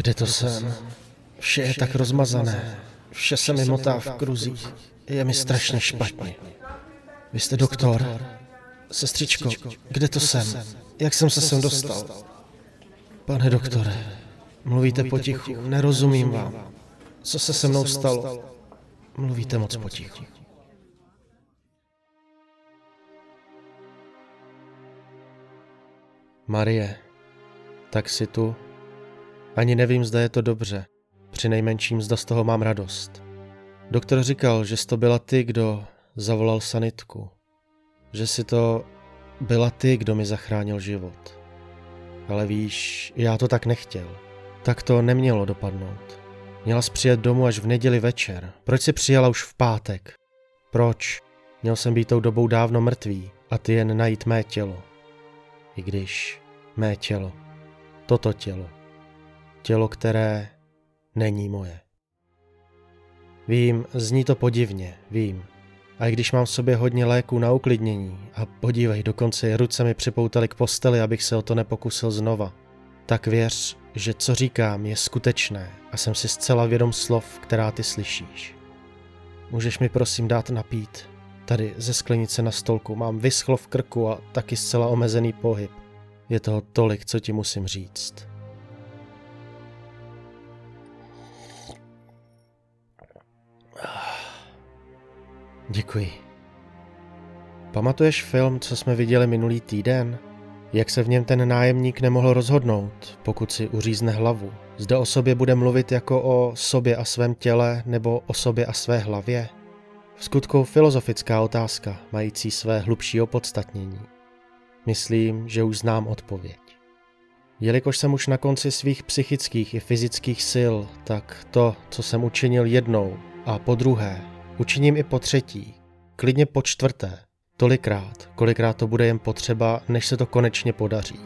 Kde to jsem? Vše je tak rozmazané. Vše se mi motá v kruzích. Je mi strašně špatně. Vy jste doktor? Sestřičko, kde to jsem? Jak jsem se sem dostal? Pane doktore, mluvíte potichu, nerozumím vám. Co se se mnou stalo? Mluvíte moc potichu. Marie, tak si tu. Ani nevím, zda je to dobře. Při nejmenším zda z toho mám radost. Doktor říkal, že jsi to byla ty, kdo zavolal sanitku. Že si to byla ty, kdo mi zachránil život. Ale víš, já to tak nechtěl. Tak to nemělo dopadnout. Měla jsi přijet domů až v neděli večer. Proč jsi přijela už v pátek? Proč? Měl jsem být tou dobou dávno mrtvý a ty jen najít mé tělo. I když mé tělo, toto tělo, tělo, které není moje. Vím, zní to podivně, vím. A i když mám v sobě hodně léků na uklidnění a podívej, dokonce je ruce mi připoutaly k posteli, abych se o to nepokusil znova, tak věř, že co říkám je skutečné a jsem si zcela vědom slov, která ty slyšíš. Můžeš mi prosím dát napít? Tady ze sklenice na stolku mám vyschlo v krku a taky zcela omezený pohyb. Je toho tolik, co ti musím říct. Děkuji. Pamatuješ film, co jsme viděli minulý týden? Jak se v něm ten nájemník nemohl rozhodnout, pokud si uřízne hlavu? Zda o sobě bude mluvit jako o sobě a svém těle nebo o sobě a své hlavě? V skutku filozofická otázka, mající své hlubší opodstatnění. Myslím, že už znám odpověď. Jelikož jsem už na konci svých psychických i fyzických sil, tak to, co jsem učinil jednou a po druhé, učiním i po třetí, klidně po čtvrté, tolikrát, kolikrát to bude jen potřeba, než se to konečně podaří.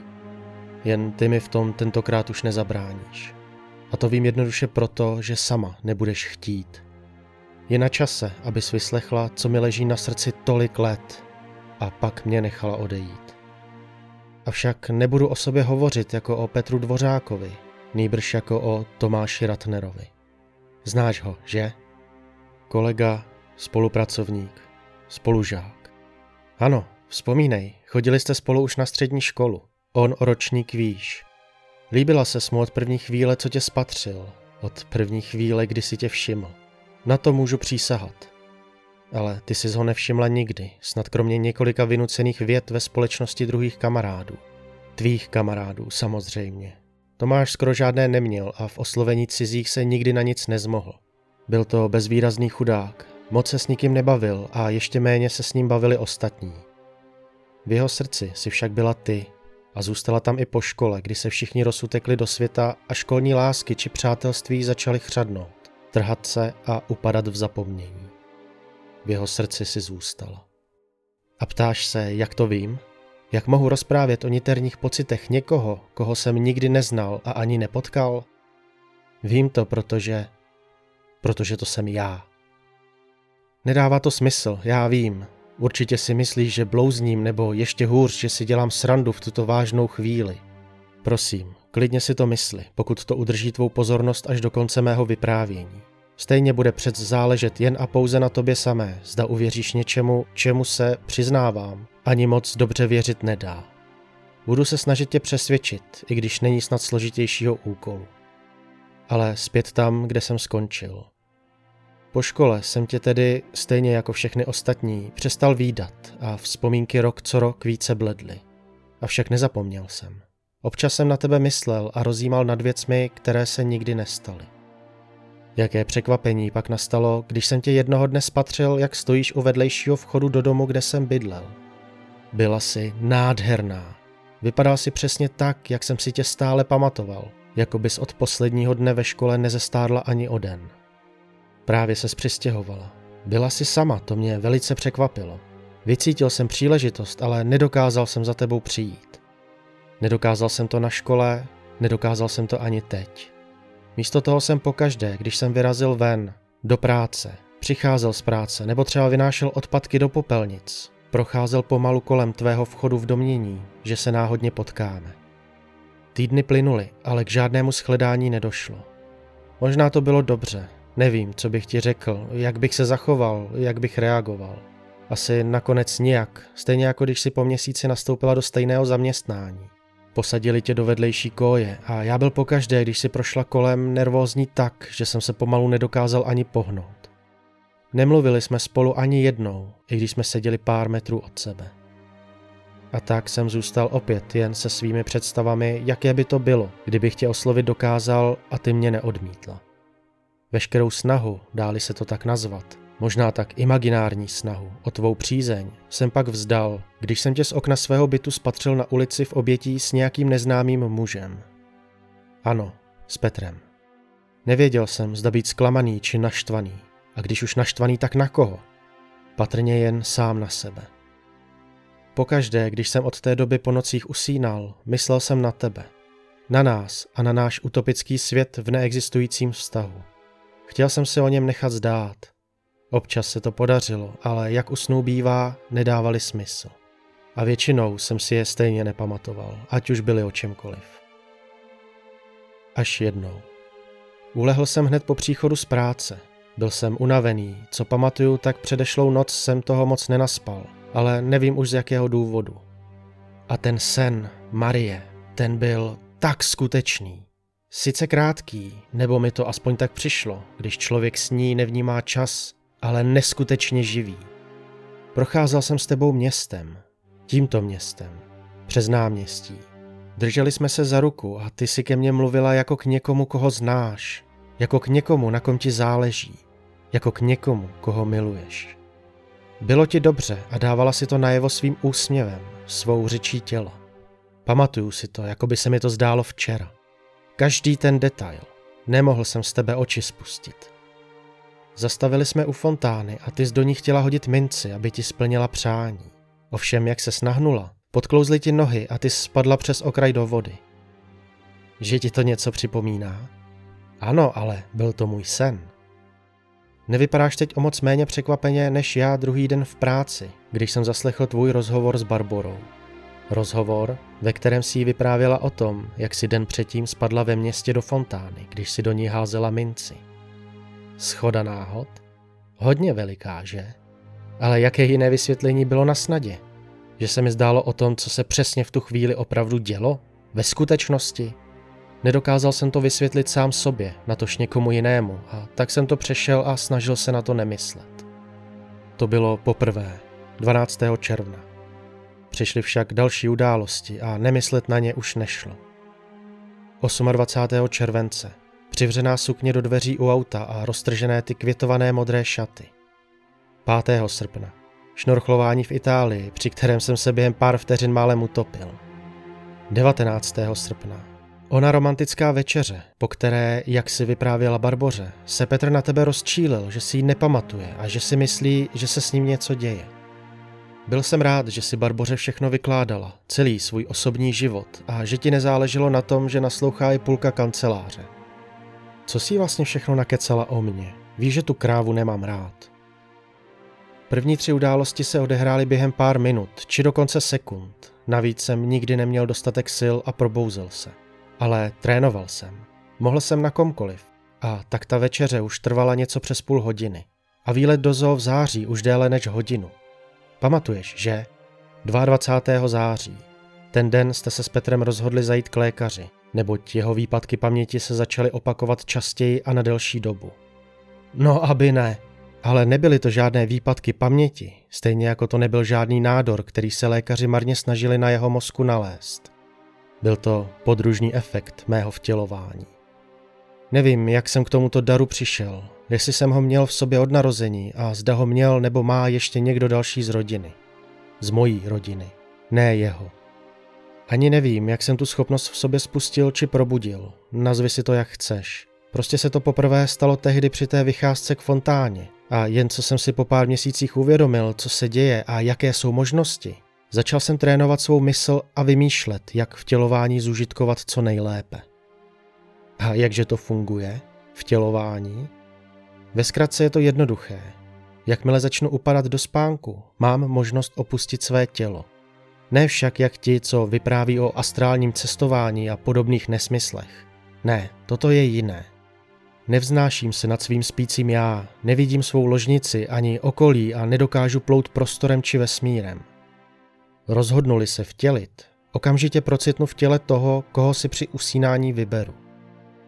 Jen ty mi v tom tentokrát už nezabráníš. A to vím jednoduše proto, že sama nebudeš chtít. Je na čase, abys vyslechla, co mi leží na srdci tolik let a pak mě nechala odejít. Avšak nebudu o sobě hovořit jako o Petru Dvořákovi, nýbrž jako o Tomáši Ratnerovi. Znáš ho, že? Kolega, spolupracovník, spolužák. Ano, vzpomínej, chodili jste spolu už na střední školu. On o ročník výš. Líbila se mu od první chvíle, co tě spatřil, od první chvíle, kdy si tě všiml. Na to můžu přísahat. Ale ty jsi ho nevšimla nikdy, snad kromě několika vynucených věd ve společnosti druhých kamarádů. Tvých kamarádů, samozřejmě. Tomáš skoro žádné neměl a v oslovení cizích se nikdy na nic nezmohl. Byl to bezvýrazný chudák, moc se s nikým nebavil a ještě méně se s ním bavili ostatní. V jeho srdci si však byla ty a zůstala tam i po škole, kdy se všichni rozutekli do světa a školní lásky či přátelství začaly chřadnout, trhat se a upadat v zapomnění v jeho srdci si zůstala. A ptáš se, jak to vím? Jak mohu rozprávět o niterních pocitech někoho, koho jsem nikdy neznal a ani nepotkal? Vím to, protože... protože to jsem já. Nedává to smysl, já vím. Určitě si myslíš, že blouzním nebo ještě hůř, že si dělám srandu v tuto vážnou chvíli. Prosím, klidně si to mysli, pokud to udrží tvou pozornost až do konce mého vyprávění. Stejně bude před záležet jen a pouze na tobě samé, zda uvěříš něčemu, čemu se, přiznávám, ani moc dobře věřit nedá. Budu se snažit tě přesvědčit, i když není snad složitějšího úkolu. Ale zpět tam, kde jsem skončil. Po škole jsem tě tedy, stejně jako všechny ostatní, přestal výdat a vzpomínky rok co rok více bledly. Avšak nezapomněl jsem. Občas jsem na tebe myslel a rozjímal nad věcmi, které se nikdy nestaly. Jaké překvapení pak nastalo, když jsem tě jednoho dne spatřil, jak stojíš u vedlejšího vchodu do domu, kde jsem bydlel. Byla si nádherná. Vypadal si přesně tak, jak jsem si tě stále pamatoval, jako bys od posledního dne ve škole nezestárla ani o den. Právě se přistěhovala. Byla si sama, to mě velice překvapilo. Vycítil jsem příležitost, ale nedokázal jsem za tebou přijít. Nedokázal jsem to na škole, nedokázal jsem to ani teď. Místo toho jsem pokaždé, když jsem vyrazil ven, do práce, přicházel z práce nebo třeba vynášel odpadky do popelnic, procházel pomalu kolem tvého vchodu v domění, že se náhodně potkáme. Týdny plynuly, ale k žádnému shledání nedošlo. Možná to bylo dobře, nevím, co bych ti řekl, jak bych se zachoval, jak bych reagoval. Asi nakonec nijak, stejně jako když si po měsíci nastoupila do stejného zaměstnání. Posadili tě do vedlejší koje a já byl pokaždé, když si prošla kolem, nervózní tak, že jsem se pomalu nedokázal ani pohnout. Nemluvili jsme spolu ani jednou, i když jsme seděli pár metrů od sebe. A tak jsem zůstal opět jen se svými představami, jaké by to bylo, kdybych tě oslovit dokázal a ty mě neodmítla. Veškerou snahu, dáli se to tak nazvat, možná tak imaginární snahu o tvou přízeň, jsem pak vzdal, když jsem tě z okna svého bytu spatřil na ulici v obětí s nějakým neznámým mužem. Ano, s Petrem. Nevěděl jsem, zda být zklamaný či naštvaný. A když už naštvaný, tak na koho? Patrně jen sám na sebe. Pokaždé, když jsem od té doby po nocích usínal, myslel jsem na tebe. Na nás a na náš utopický svět v neexistujícím vztahu. Chtěl jsem si o něm nechat zdát. Občas se to podařilo, ale jak usnou bývá, nedávali smysl. A většinou jsem si je stejně nepamatoval, ať už byli o čemkoliv. Až jednou. Ulehl jsem hned po příchodu z práce. Byl jsem unavený, co pamatuju, tak předešlou noc jsem toho moc nenaspal, ale nevím už z jakého důvodu. A ten sen, Marie, ten byl tak skutečný. Sice krátký, nebo mi to aspoň tak přišlo, když člověk sní, nevnímá čas, ale neskutečně živý. Procházel jsem s tebou městem, tímto městem, přes náměstí. Drželi jsme se za ruku a ty si ke mně mluvila jako k někomu, koho znáš, jako k někomu, na kom ti záleží, jako k někomu, koho miluješ. Bylo ti dobře a dávala si to najevo svým úsměvem, svou řečí těla. Pamatuju si to, jako by se mi to zdálo včera. Každý ten detail. Nemohl jsem z tebe oči spustit. Zastavili jsme u fontány a ty z do ní chtěla hodit minci, aby ti splnila přání. Ovšem, jak se snahnula, podklouzly ti nohy a ty spadla přes okraj do vody. Že ti to něco připomíná? Ano, ale byl to můj sen. Nevypadáš teď o moc méně překvapeně než já druhý den v práci, když jsem zaslechl tvůj rozhovor s Barborou. Rozhovor, ve kterém si jí vyprávěla o tom, jak si den předtím spadla ve městě do fontány, když si do ní házela minci. Schoda náhod? Hodně veliká, že? Ale jaké jiné vysvětlení bylo na snadě? Že se mi zdálo o tom, co se přesně v tu chvíli opravdu dělo? Ve skutečnosti? Nedokázal jsem to vysvětlit sám sobě, natož někomu jinému, a tak jsem to přešel a snažil se na to nemyslet. To bylo poprvé, 12. června. Přišly však další události a nemyslet na ně už nešlo. 28. července. Přivřená sukně do dveří u auta a roztržené ty květované modré šaty. 5. srpna. Šnorchlování v Itálii, při kterém jsem se během pár vteřin málem utopil. 19. srpna. Ona romantická večeře, po které, jak si vyprávěla Barboře, se Petr na tebe rozčílil, že si ji nepamatuje a že si myslí, že se s ním něco děje. Byl jsem rád, že si Barboře všechno vykládala, celý svůj osobní život a že ti nezáleželo na tom, že naslouchá i půlka kanceláře. Co si vlastně všechno nakecala o mně? Víš, že tu krávu nemám rád. První tři události se odehrály během pár minut, či dokonce sekund. Navíc jsem nikdy neměl dostatek sil a probouzel se. Ale trénoval jsem. Mohl jsem na komkoliv. A tak ta večeře už trvala něco přes půl hodiny. A výlet do zoo v září už déle než hodinu. Pamatuješ, že? 22. září. Ten den jste se s Petrem rozhodli zajít k lékaři, neboť jeho výpadky paměti se začaly opakovat častěji a na delší dobu. No, aby ne. Ale nebyly to žádné výpadky paměti, stejně jako to nebyl žádný nádor, který se lékaři marně snažili na jeho mozku nalézt. Byl to podružný efekt mého vtělování. Nevím, jak jsem k tomuto daru přišel, jestli jsem ho měl v sobě od narození a zda ho měl nebo má ještě někdo další z rodiny. Z mojí rodiny, ne jeho. Ani nevím, jak jsem tu schopnost v sobě spustil či probudil. Nazvi si to jak chceš. Prostě se to poprvé stalo tehdy při té vycházce k fontáně. A jen co jsem si po pár měsících uvědomil, co se děje a jaké jsou možnosti, začal jsem trénovat svou mysl a vymýšlet, jak vtělování zužitkovat co nejlépe. A jakže to funguje? Vtělování? Ve zkratce je to jednoduché. Jakmile začnu upadat do spánku, mám možnost opustit své tělo. Ne však jak ti, co vypráví o astrálním cestování a podobných nesmyslech. Ne, toto je jiné. Nevznáším se nad svým spícím já, nevidím svou ložnici ani okolí a nedokážu plout prostorem či vesmírem. Rozhodnuli se vtělit, okamžitě procitnu v těle toho, koho si při usínání vyberu.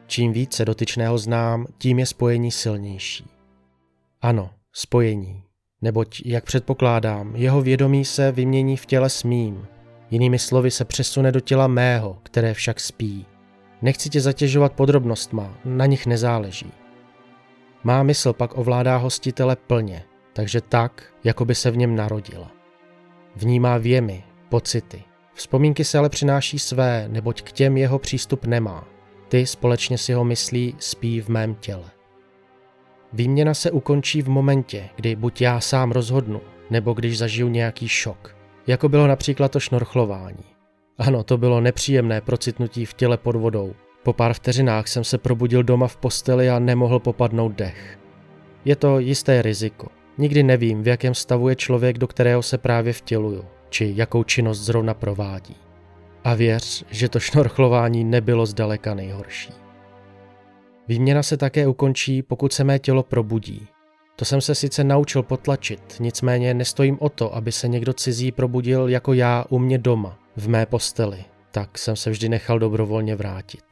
Čím více dotyčného znám, tím je spojení silnější. Ano, spojení. Neboť, jak předpokládám, jeho vědomí se vymění v těle s mým. Jinými slovy se přesune do těla mého, které však spí. Nechci tě zatěžovat podrobnostma, na nich nezáleží. Má mysl pak ovládá hostitele plně, takže tak, jako by se v něm narodila. Vnímá věmy, pocity. Vzpomínky se ale přináší své, neboť k těm jeho přístup nemá. Ty společně si ho myslí spí v mém těle. Výměna se ukončí v momentě, kdy buď já sám rozhodnu, nebo když zažiju nějaký šok, jako bylo například to šnorchlování. Ano, to bylo nepříjemné procitnutí v těle pod vodou. Po pár vteřinách jsem se probudil doma v posteli a nemohl popadnout dech. Je to jisté riziko. Nikdy nevím, v jakém stavu je člověk, do kterého se právě vtěluju, či jakou činnost zrovna provádí. A věř, že to šnorchlování nebylo zdaleka nejhorší. Výměna se také ukončí, pokud se mé tělo probudí. To jsem se sice naučil potlačit, nicméně nestojím o to, aby se někdo cizí probudil jako já u mě doma, v mé posteli, tak jsem se vždy nechal dobrovolně vrátit.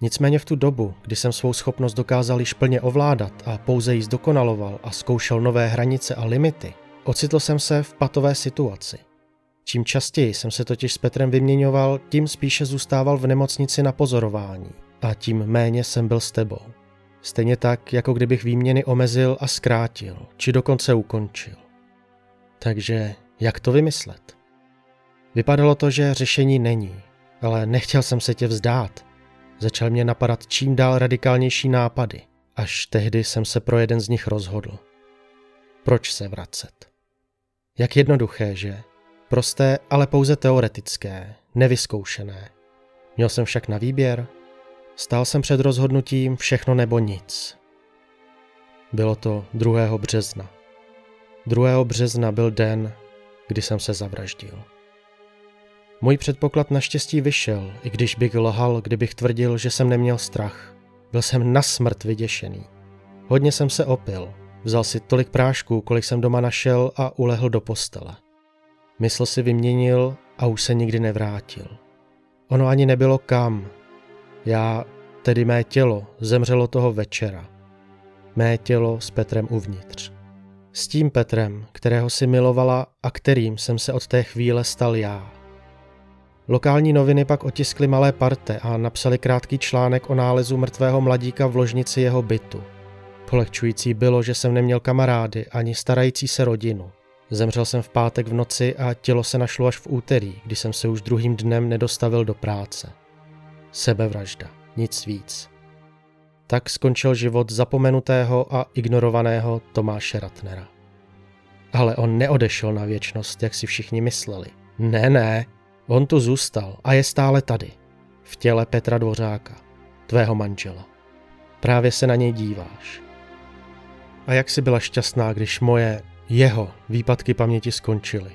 Nicméně v tu dobu, kdy jsem svou schopnost dokázal již plně ovládat a pouze ji zdokonaloval a zkoušel nové hranice a limity, ocitl jsem se v patové situaci. Čím častěji jsem se totiž s Petrem vyměňoval, tím spíše zůstával v nemocnici na pozorování a tím méně jsem byl s tebou. Stejně tak, jako kdybych výměny omezil a zkrátil, či dokonce ukončil. Takže jak to vymyslet? Vypadalo to, že řešení není, ale nechtěl jsem se tě vzdát. Začal mě napadat čím dál radikálnější nápady, až tehdy jsem se pro jeden z nich rozhodl. Proč se vracet? Jak jednoduché, že? Prosté, ale pouze teoretické, nevyzkoušené. Měl jsem však na výběr. Stál jsem před rozhodnutím všechno nebo nic. Bylo to 2. března. 2. března byl den, kdy jsem se zavraždil. Můj předpoklad naštěstí vyšel, i když bych lhal, kdybych tvrdil, že jsem neměl strach. Byl jsem na smrt vyděšený. Hodně jsem se opil, vzal si tolik prášků, kolik jsem doma našel a ulehl do postele. Mysl si vyměnil a už se nikdy nevrátil. Ono ani nebylo kam. Já, tedy mé tělo, zemřelo toho večera. Mé tělo s Petrem uvnitř. S tím Petrem, kterého si milovala a kterým jsem se od té chvíle stal já. Lokální noviny pak otiskly malé parte a napsali krátký článek o nálezu mrtvého mladíka v ložnici jeho bytu. Polehčující bylo, že jsem neměl kamarády ani starající se rodinu. Zemřel jsem v pátek v noci a tělo se našlo až v úterý, kdy jsem se už druhým dnem nedostavil do práce. Sebevražda, nic víc. Tak skončil život zapomenutého a ignorovaného Tomáše Ratnera. Ale on neodešel na věčnost, jak si všichni mysleli. Ne, ne, On tu zůstal a je stále tady, v těle Petra Dvořáka, tvého manžela. Právě se na něj díváš. A jak jsi byla šťastná, když moje, jeho výpadky paměti skončily.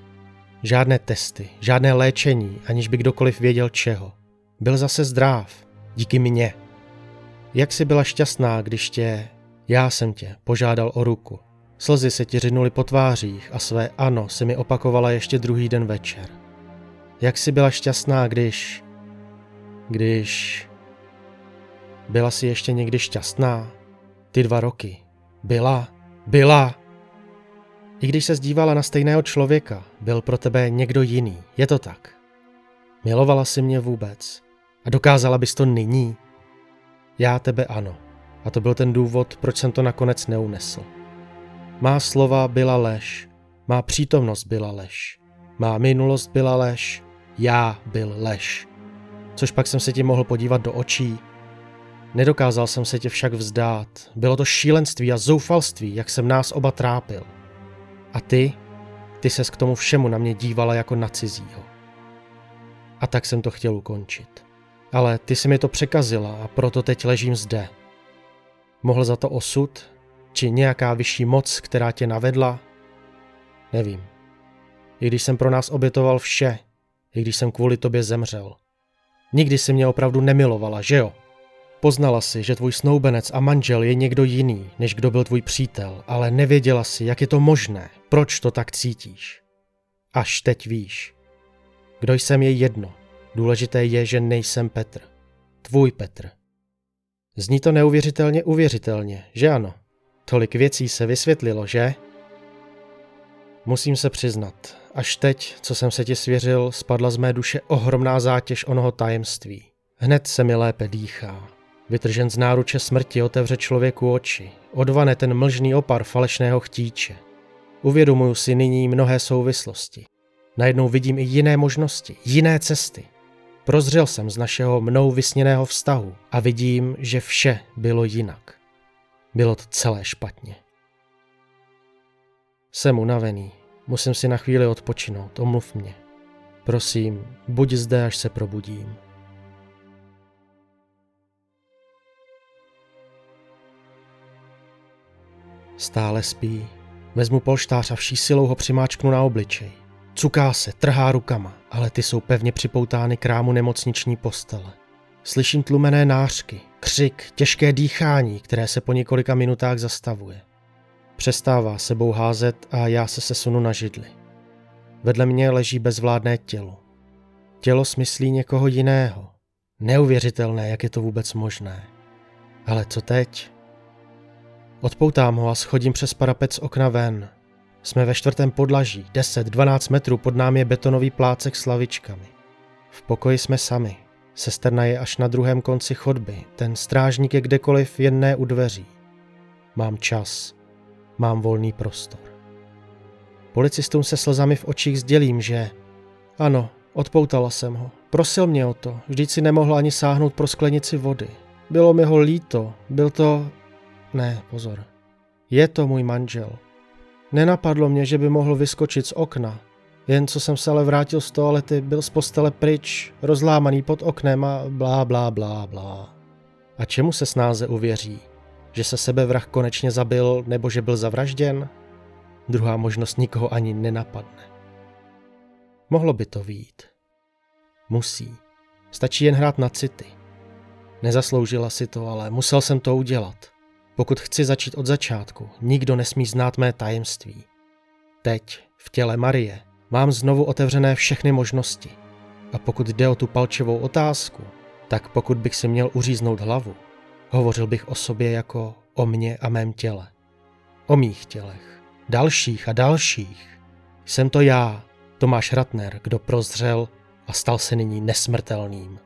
Žádné testy, žádné léčení, aniž by kdokoliv věděl čeho. Byl zase zdrav, díky mně. Jak jsi byla šťastná, když tě, já jsem tě, požádal o ruku. Slzy se ti řinuly po tvářích a své ano si mi opakovala ještě druhý den večer. Jak jsi byla šťastná, když... Když... Byla jsi ještě někdy šťastná? Ty dva roky. Byla. Byla. I když se zdívala na stejného člověka, byl pro tebe někdo jiný. Je to tak. Milovala si mě vůbec. A dokázala bys to nyní? Já tebe ano. A to byl ten důvod, proč jsem to nakonec neunesl. Má slova byla lež. Má přítomnost byla lež. Má minulost byla lež já byl lež. Což pak jsem se ti mohl podívat do očí. Nedokázal jsem se tě však vzdát. Bylo to šílenství a zoufalství, jak jsem nás oba trápil. A ty? Ty ses k tomu všemu na mě dívala jako na cizího. A tak jsem to chtěl ukončit. Ale ty si mi to překazila a proto teď ležím zde. Mohl za to osud? Či nějaká vyšší moc, která tě navedla? Nevím. i když jsem pro nás obětoval vše, i když jsem kvůli tobě zemřel. Nikdy si mě opravdu nemilovala, že jo? Poznala si, že tvůj snoubenec a manžel je někdo jiný, než kdo byl tvůj přítel, ale nevěděla si, jak je to možné, proč to tak cítíš. Až teď víš. Kdo jsem je jedno. Důležité je, že nejsem Petr. Tvůj Petr. Zní to neuvěřitelně uvěřitelně, že ano? Tolik věcí se vysvětlilo, že? Musím se přiznat, až teď, co jsem se ti svěřil, spadla z mé duše ohromná zátěž onoho tajemství. Hned se mi lépe dýchá. Vytržen z náruče smrti otevře člověku oči, odvane ten mlžný opar falešného chtíče. Uvědomuju si nyní mnohé souvislosti. Najednou vidím i jiné možnosti, jiné cesty. Prozřel jsem z našeho mnou vysněného vztahu a vidím, že vše bylo jinak. Bylo to celé špatně. Jsem unavený, musím si na chvíli odpočinout, omluv mě. Prosím, buď zde, až se probudím. Stále spí. Vezmu polštář a vší silou ho přimáčknu na obličej. Cuká se, trhá rukama, ale ty jsou pevně připoutány k rámu nemocniční postele. Slyším tlumené nářky, křik, těžké dýchání, které se po několika minutách zastavuje. Přestává sebou házet a já se sesunu na židli. Vedle mě leží bezvládné tělo. Tělo smyslí někoho jiného. Neuvěřitelné, jak je to vůbec možné. Ale co teď? Odpoutám ho a schodím přes parapet z okna ven. Jsme ve čtvrtém podlaží, 10-12 metrů pod námi je betonový plácek s lavičkami. V pokoji jsme sami. Sesterna je až na druhém konci chodby, ten strážník je kdekoliv jen ne u dveří. Mám čas. Mám volný prostor. Policistům se slzami v očích sdělím, že ano, odpoutala jsem ho. Prosil mě o to, vždyť si nemohl ani sáhnout pro sklenici vody. Bylo mi ho líto, byl to ne, pozor. Je to můj manžel. Nenapadlo mě, že by mohl vyskočit z okna. Jen co jsem se ale vrátil z toalety, byl z postele pryč, rozlámaný pod oknem a blá, blá, blá, blá. A čemu se snáze uvěří? Že se sebevrah konečně zabil nebo že byl zavražděn? Druhá možnost nikoho ani nenapadne. Mohlo by to výjít. Musí. Stačí jen hrát na city. Nezasloužila si to, ale musel jsem to udělat. Pokud chci začít od začátku, nikdo nesmí znát mé tajemství. Teď, v těle Marie, mám znovu otevřené všechny možnosti. A pokud jde o tu palčivou otázku, tak pokud bych si měl uříznout hlavu, hovořil bych o sobě jako o mně a mém těle. O mých tělech. Dalších a dalších. Jsem to já, Tomáš Ratner, kdo prozřel a stal se nyní nesmrtelným.